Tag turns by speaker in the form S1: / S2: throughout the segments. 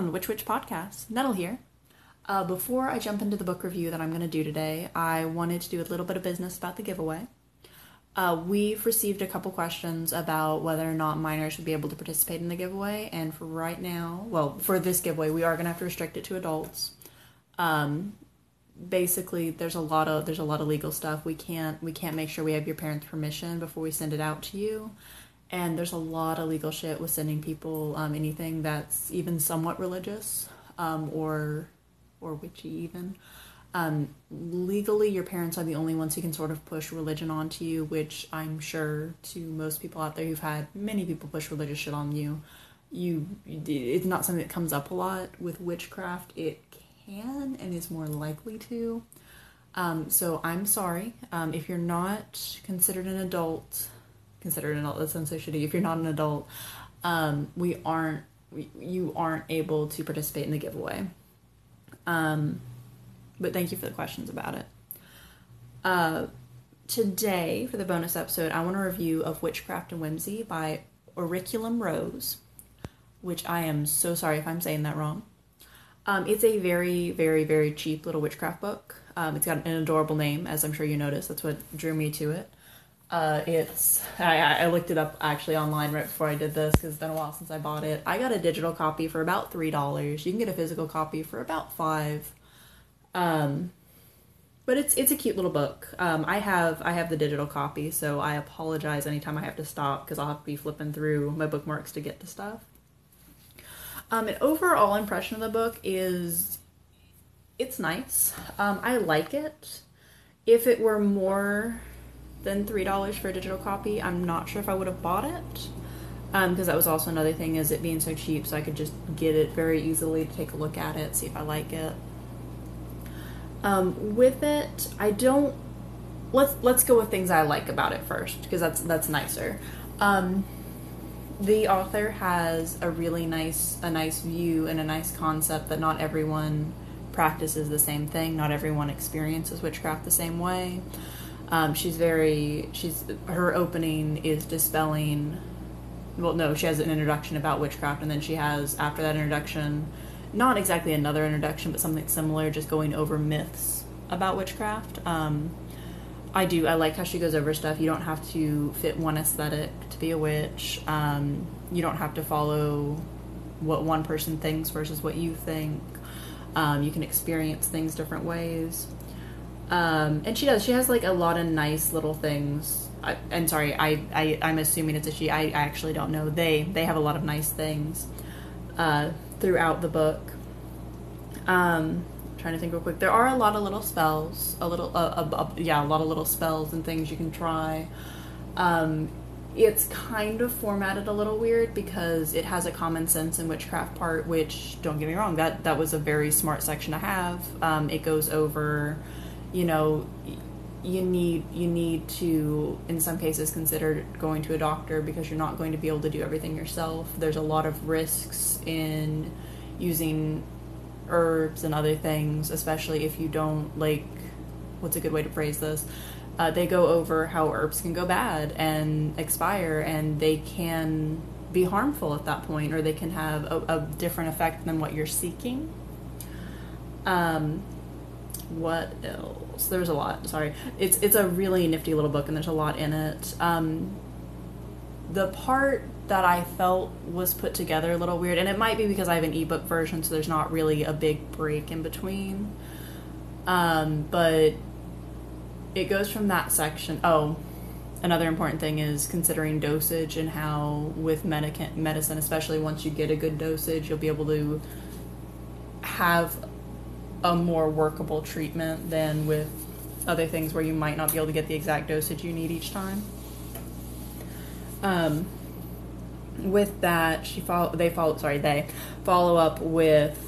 S1: welcome to Witch Witch Podcast. Nettle here. Uh, before I jump into the book review that I'm going to do today, I wanted to do a little bit of business about the giveaway. Uh, we've received a couple questions about whether or not minors would be able to participate in the giveaway, and for right now, well, for this giveaway, we are going to have to restrict it to adults. Um, basically, there's a lot of there's a lot of legal stuff. We can't we can't make sure we have your parents' permission before we send it out to you and there's a lot of legal shit with sending people um, anything that's even somewhat religious um, or or witchy even. Um, legally your parents are the only ones who can sort of push religion onto you which i'm sure to most people out there who've had many people push religious shit on you you it's not something that comes up a lot with witchcraft. It can and is more likely to. Um, so i'm sorry. Um, if you're not considered an adult considered an adult. That sounds so shitty. If you're not an adult, um, we aren't. We, you aren't able to participate in the giveaway. Um, but thank you for the questions about it. Uh, today, for the bonus episode, I want a review of Witchcraft and Whimsy by Auriculum Rose, which I am so sorry if I'm saying that wrong. Um, it's a very, very, very cheap little witchcraft book. Um, it's got an adorable name, as I'm sure you noticed. That's what drew me to it. Uh, it's I, I looked it up actually online right before I did this because it's been a while since I bought it. I got a digital copy for about three dollars. You can get a physical copy for about five. Um, but it's it's a cute little book. Um, I have I have the digital copy, so I apologize anytime I have to stop because I'll have to be flipping through my bookmarks to get to stuff. Um, an overall impression of the book is it's nice. Um, I like it. If it were more than three dollars for a digital copy. I'm not sure if I would have bought it because um, that was also another thing is it being so cheap, so I could just get it very easily to take a look at it, see if I like it. Um, with it, I don't. Let's let's go with things I like about it first because that's that's nicer. Um, the author has a really nice a nice view and a nice concept that not everyone practices the same thing. Not everyone experiences witchcraft the same way. Um, she's very she's her opening is dispelling. Well, no, she has an introduction about witchcraft, and then she has after that introduction, not exactly another introduction, but something similar, just going over myths about witchcraft. Um, I do. I like how she goes over stuff. You don't have to fit one aesthetic to be a witch. Um, you don't have to follow what one person thinks versus what you think. Um, you can experience things different ways. Um, and she does. She has like a lot of nice little things. I, and sorry, I, I I'm assuming it's a she. I, I actually don't know. They they have a lot of nice things uh, throughout the book. Um, trying to think real quick. There are a lot of little spells. A little, uh, yeah, a lot of little spells and things you can try. Um, it's kind of formatted a little weird because it has a common sense and witchcraft part. Which don't get me wrong, that that was a very smart section to have. Um, it goes over you know you need you need to in some cases consider going to a doctor because you're not going to be able to do everything yourself. There's a lot of risks in using herbs and other things especially if you don't like what's a good way to phrase this? Uh, they go over how herbs can go bad and expire and they can be harmful at that point or they can have a, a different effect than what you're seeking. Um, what else? There's a lot. Sorry, it's it's a really nifty little book, and there's a lot in it. Um, the part that I felt was put together a little weird, and it might be because I have an ebook version, so there's not really a big break in between. Um, but it goes from that section. Oh, another important thing is considering dosage and how with medic- medicine, especially once you get a good dosage, you'll be able to have a more workable treatment than with other things where you might not be able to get the exact dosage you need each time. Um, with that, she follow they follow sorry they follow up with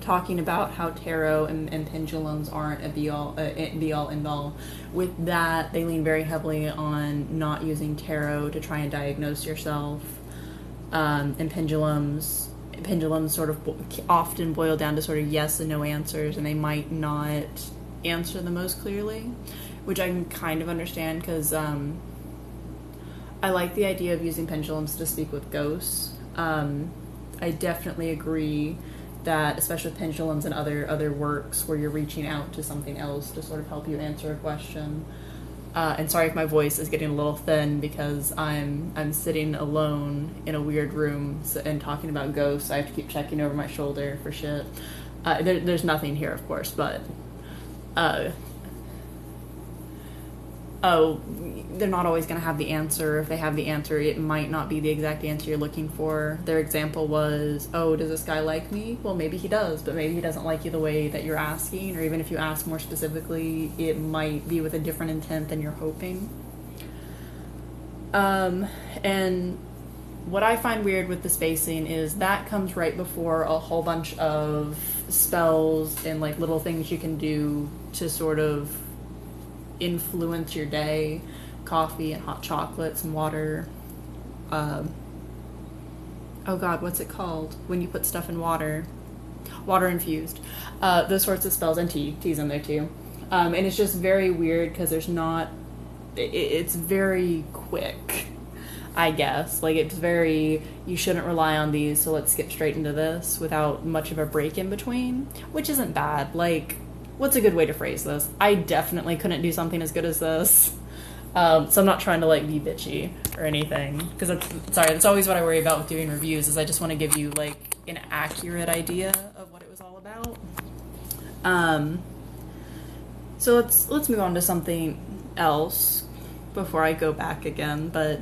S1: talking about how tarot and, and pendulums aren't a be all uh, be all end all. With that, they lean very heavily on not using tarot to try and diagnose yourself. Um, and pendulums pendulums sort of often boil down to sort of yes and no answers, and they might not answer the most clearly, which I can kind of understand because um, I like the idea of using pendulums to speak with ghosts. Um, I definitely agree that, especially with pendulums and other other works where you're reaching out to something else to sort of help you answer a question. Uh, and sorry if my voice is getting a little thin because I'm I'm sitting alone in a weird room and talking about ghosts. I have to keep checking over my shoulder for shit. Uh, there, there's nothing here, of course, but uh, oh, they're not always going to have the answer. If they have the answer, it might not be the exact answer you're looking for. Their example was, oh, does this guy like me? Well, maybe he does, but maybe he doesn't like you the way that you're asking, or even if you ask more specifically, it might be with a different intent than you're hoping. Um, and what I find weird with the spacing is that comes right before a whole bunch of spells and like little things you can do to sort of influence your day. Coffee and hot chocolates and water. Um, oh god what's it called when you put stuff in water? Water infused. Uh, those sorts of spells and tea tea's in there too. Um, and it's just very weird because there's not it, it's very quick I guess. Like it's very you shouldn't rely on these, so let's skip straight into this without much of a break in between, which isn't bad. Like what's a good way to phrase this? I definitely couldn't do something as good as this. Um, so I'm not trying to like be bitchy or anything because sorry, that's always what I worry about with doing reviews is I just want to give you like an accurate idea of what it was all about. Um, so let's let's move on to something else before I go back again. But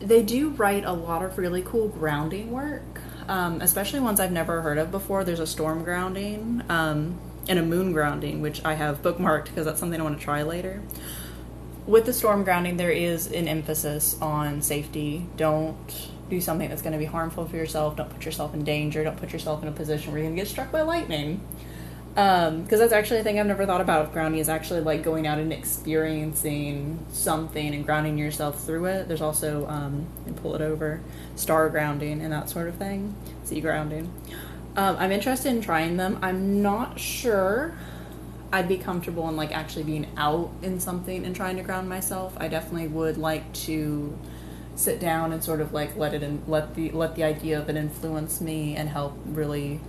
S1: they do write a lot of really cool grounding work, um, especially ones I've never heard of before. There's a storm grounding um, and a moon grounding, which I have bookmarked because that's something I want to try later. With the storm grounding, there is an emphasis on safety. Don't do something that's going to be harmful for yourself. Don't put yourself in danger. Don't put yourself in a position where you're going to get struck by lightning because um, that's actually a thing I've never thought about with grounding is actually like going out and experiencing something and grounding yourself through it. There's also um, and pull it over star grounding and that sort of thing, sea grounding. Um, I'm interested in trying them. I'm not sure I'd be comfortable in like actually being out in something and trying to ground myself. I definitely would like to sit down and sort of like let it and let the let the idea of it influence me and help really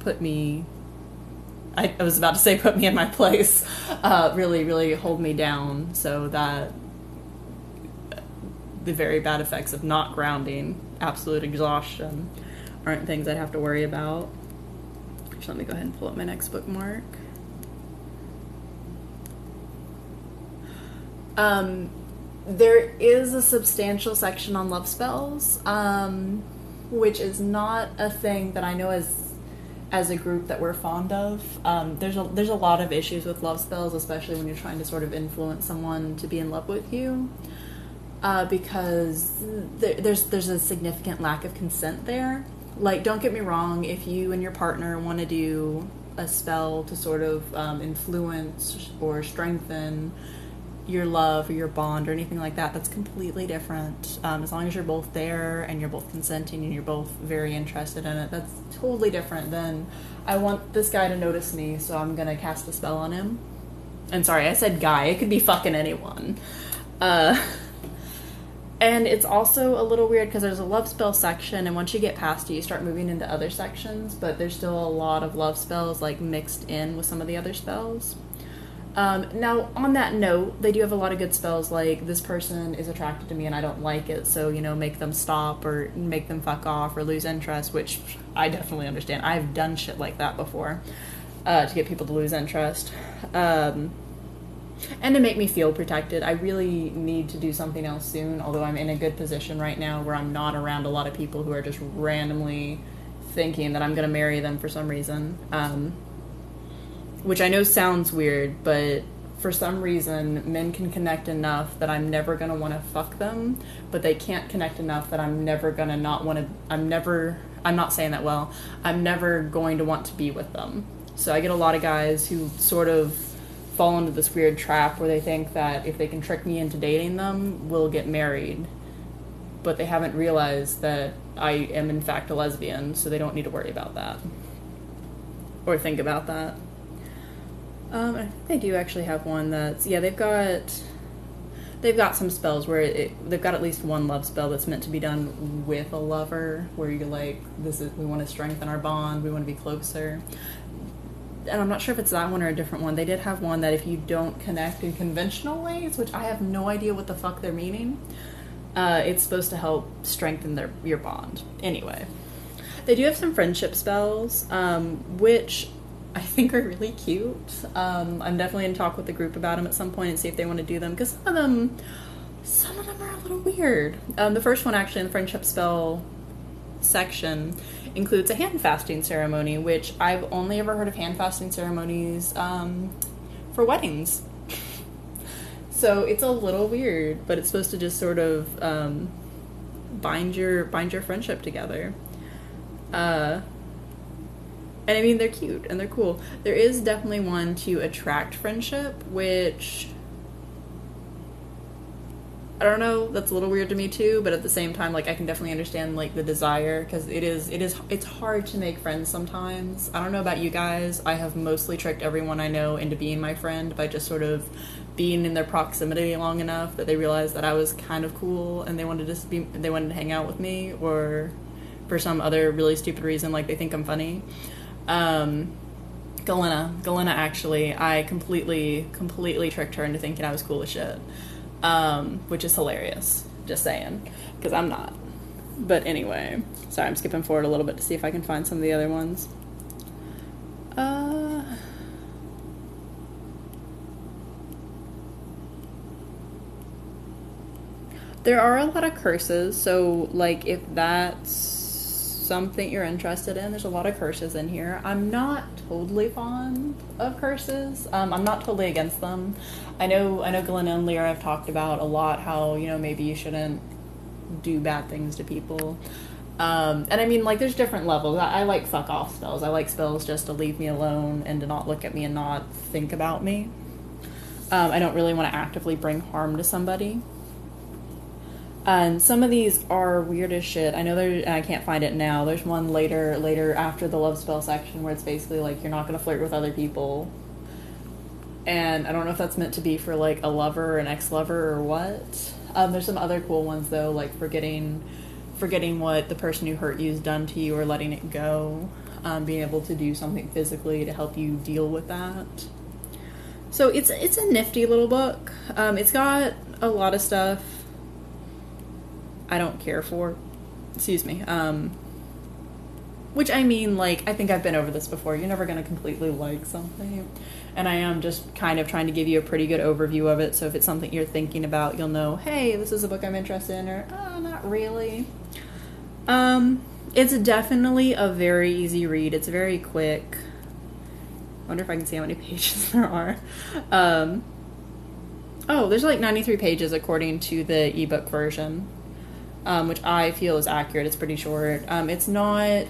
S1: put me I, I, was about to say put me in my place, uh, really, really hold me down so that the very bad effects of not grounding, absolute exhaustion, aren't things I'd have to worry about. So let me go ahead and pull up my next bookmark. Um, there is a substantial section on love spells, um, which is not a thing that I know is as a group that we're fond of. Um, there's a there's a lot of issues with love spells, especially when you're trying to sort of influence someone to be in love with you, uh, because there, there's there's a significant lack of consent there. Like, don't get me wrong, if you and your partner want to do a spell to sort of um, influence or strengthen your love or your bond or anything like that, that's completely different. Um, as long as you're both there and you're both consenting and you're both very interested in it, that's totally different than I want this guy to notice me, so I'm gonna cast a spell on him. And sorry, I said guy, it could be fucking anyone. Uh, and it's also a little weird because there's a love spell section, and once you get past it, you start moving into other sections, but there's still a lot of love spells like mixed in with some of the other spells. Um, now, on that note, they do have a lot of good spells like this person is attracted to me and I don't like it, so, you know, make them stop or make them fuck off or lose interest, which I definitely understand. I've done shit like that before uh, to get people to lose interest. Um, and to make me feel protected. I really need to do something else soon, although I'm in a good position right now where I'm not around a lot of people who are just randomly thinking that I'm going to marry them for some reason. Um, which I know sounds weird, but for some reason, men can connect enough that I'm never gonna want to fuck them, but they can't connect enough that I'm never gonna not want to. I'm never. I'm not saying that well. I'm never going to want to be with them. So I get a lot of guys who sort of fall into this weird trap where they think that if they can trick me into dating them, we'll get married. But they haven't realized that I am in fact a lesbian, so they don't need to worry about that. Or think about that. Um, I think they do actually have one that's yeah. They've got they've got some spells where it, they've got at least one love spell that's meant to be done with a lover, where you're like, this is we want to strengthen our bond, we want to be closer. And I'm not sure if it's that one or a different one. They did have one that if you don't connect in conventional ways, which I have no idea what the fuck they're meaning, uh, it's supposed to help strengthen their your bond. Anyway, they do have some friendship spells, um, which I think are really cute. Um, I'm definitely in talk with the group about them at some point and see if they want to do them because some of them, some of them are a little weird. Um, the first one actually in the friendship spell section includes a hand fasting ceremony, which I've only ever heard of hand fasting ceremonies um, for weddings. so it's a little weird, but it's supposed to just sort of um, bind your bind your friendship together. Uh, and I mean, they're cute and they're cool. There is definitely one to attract friendship, which I don't know. That's a little weird to me too, but at the same time, like I can definitely understand like the desire because it is it is it's hard to make friends sometimes. I don't know about you guys. I have mostly tricked everyone I know into being my friend by just sort of being in their proximity long enough that they realized that I was kind of cool and they wanted to just be they wanted to hang out with me or for some other really stupid reason like they think I'm funny. Um, Galena, Galena actually, I completely, completely tricked her into thinking I was cool as shit, um, which is hilarious. Just saying, because I'm not. But anyway, sorry, I'm skipping forward a little bit to see if I can find some of the other ones. Uh, there are a lot of curses, so like if that's something you're interested in, there's a lot of curses in here. I'm not totally fond of curses. Um, I'm not totally against them. I know I know Glenn and Lyra have talked about a lot how you know maybe you shouldn't do bad things to people. Um, and I mean, like, there's different levels. I, I, like fuck off spells. I like spells just to leave me alone and to not look at me and not think about me. Um, I don't really want to actively bring harm to somebody. And some of these are weird as shit. I know there. I can't find it now. There's one later, later after the love spell section where it's basically like you're not going to flirt with other people. And I don't know if that's meant to be for like a lover, or an ex-lover, or what. Um, there's some other cool ones though, like forgetting, forgetting what the person who hurt you has done to you, or letting it go. Um, being able to do something physically to help you deal with that. So it's it's a nifty little book. Um, it's got a lot of stuff I don't care for. Excuse me. Um, which I mean, like, I think I've been over this before. You're never going to completely like something. And I am just kind of trying to give you a pretty good overview of it. So if it's something you're thinking about, you'll know, hey, this is a book I'm interested in, or, oh, not really. Um, it's definitely a very easy read. It's very quick. I wonder if I can see how many pages there are. Um, oh, there's like 93 pages according to the ebook version um, which I feel is accurate. It's pretty short. Um, it's not.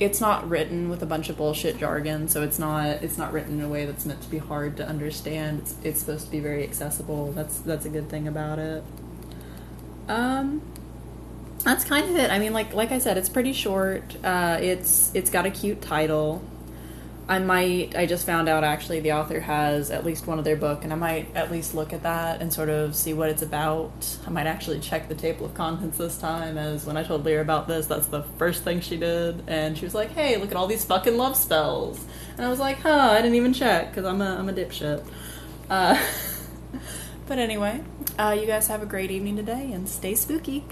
S1: It's not written with a bunch of bullshit jargon, so it's not. It's not written in a way that's meant to be hard to understand. It's, it's supposed to be very accessible. That's that's a good thing about it. Um, that's kind of it. I mean, like like I said, it's pretty short. Uh, it's it's got a cute title. I might. I just found out actually the author has at least one of their book, and I might at least look at that and sort of see what it's about. I might actually check the table of contents this time, as when I told Lear about this, that's the first thing she did, and she was like, "Hey, look at all these fucking love spells," and I was like, "Huh, I didn't even check because I'm a I'm a dipshit." Uh, but anyway, uh, you guys have a great evening today, and stay spooky.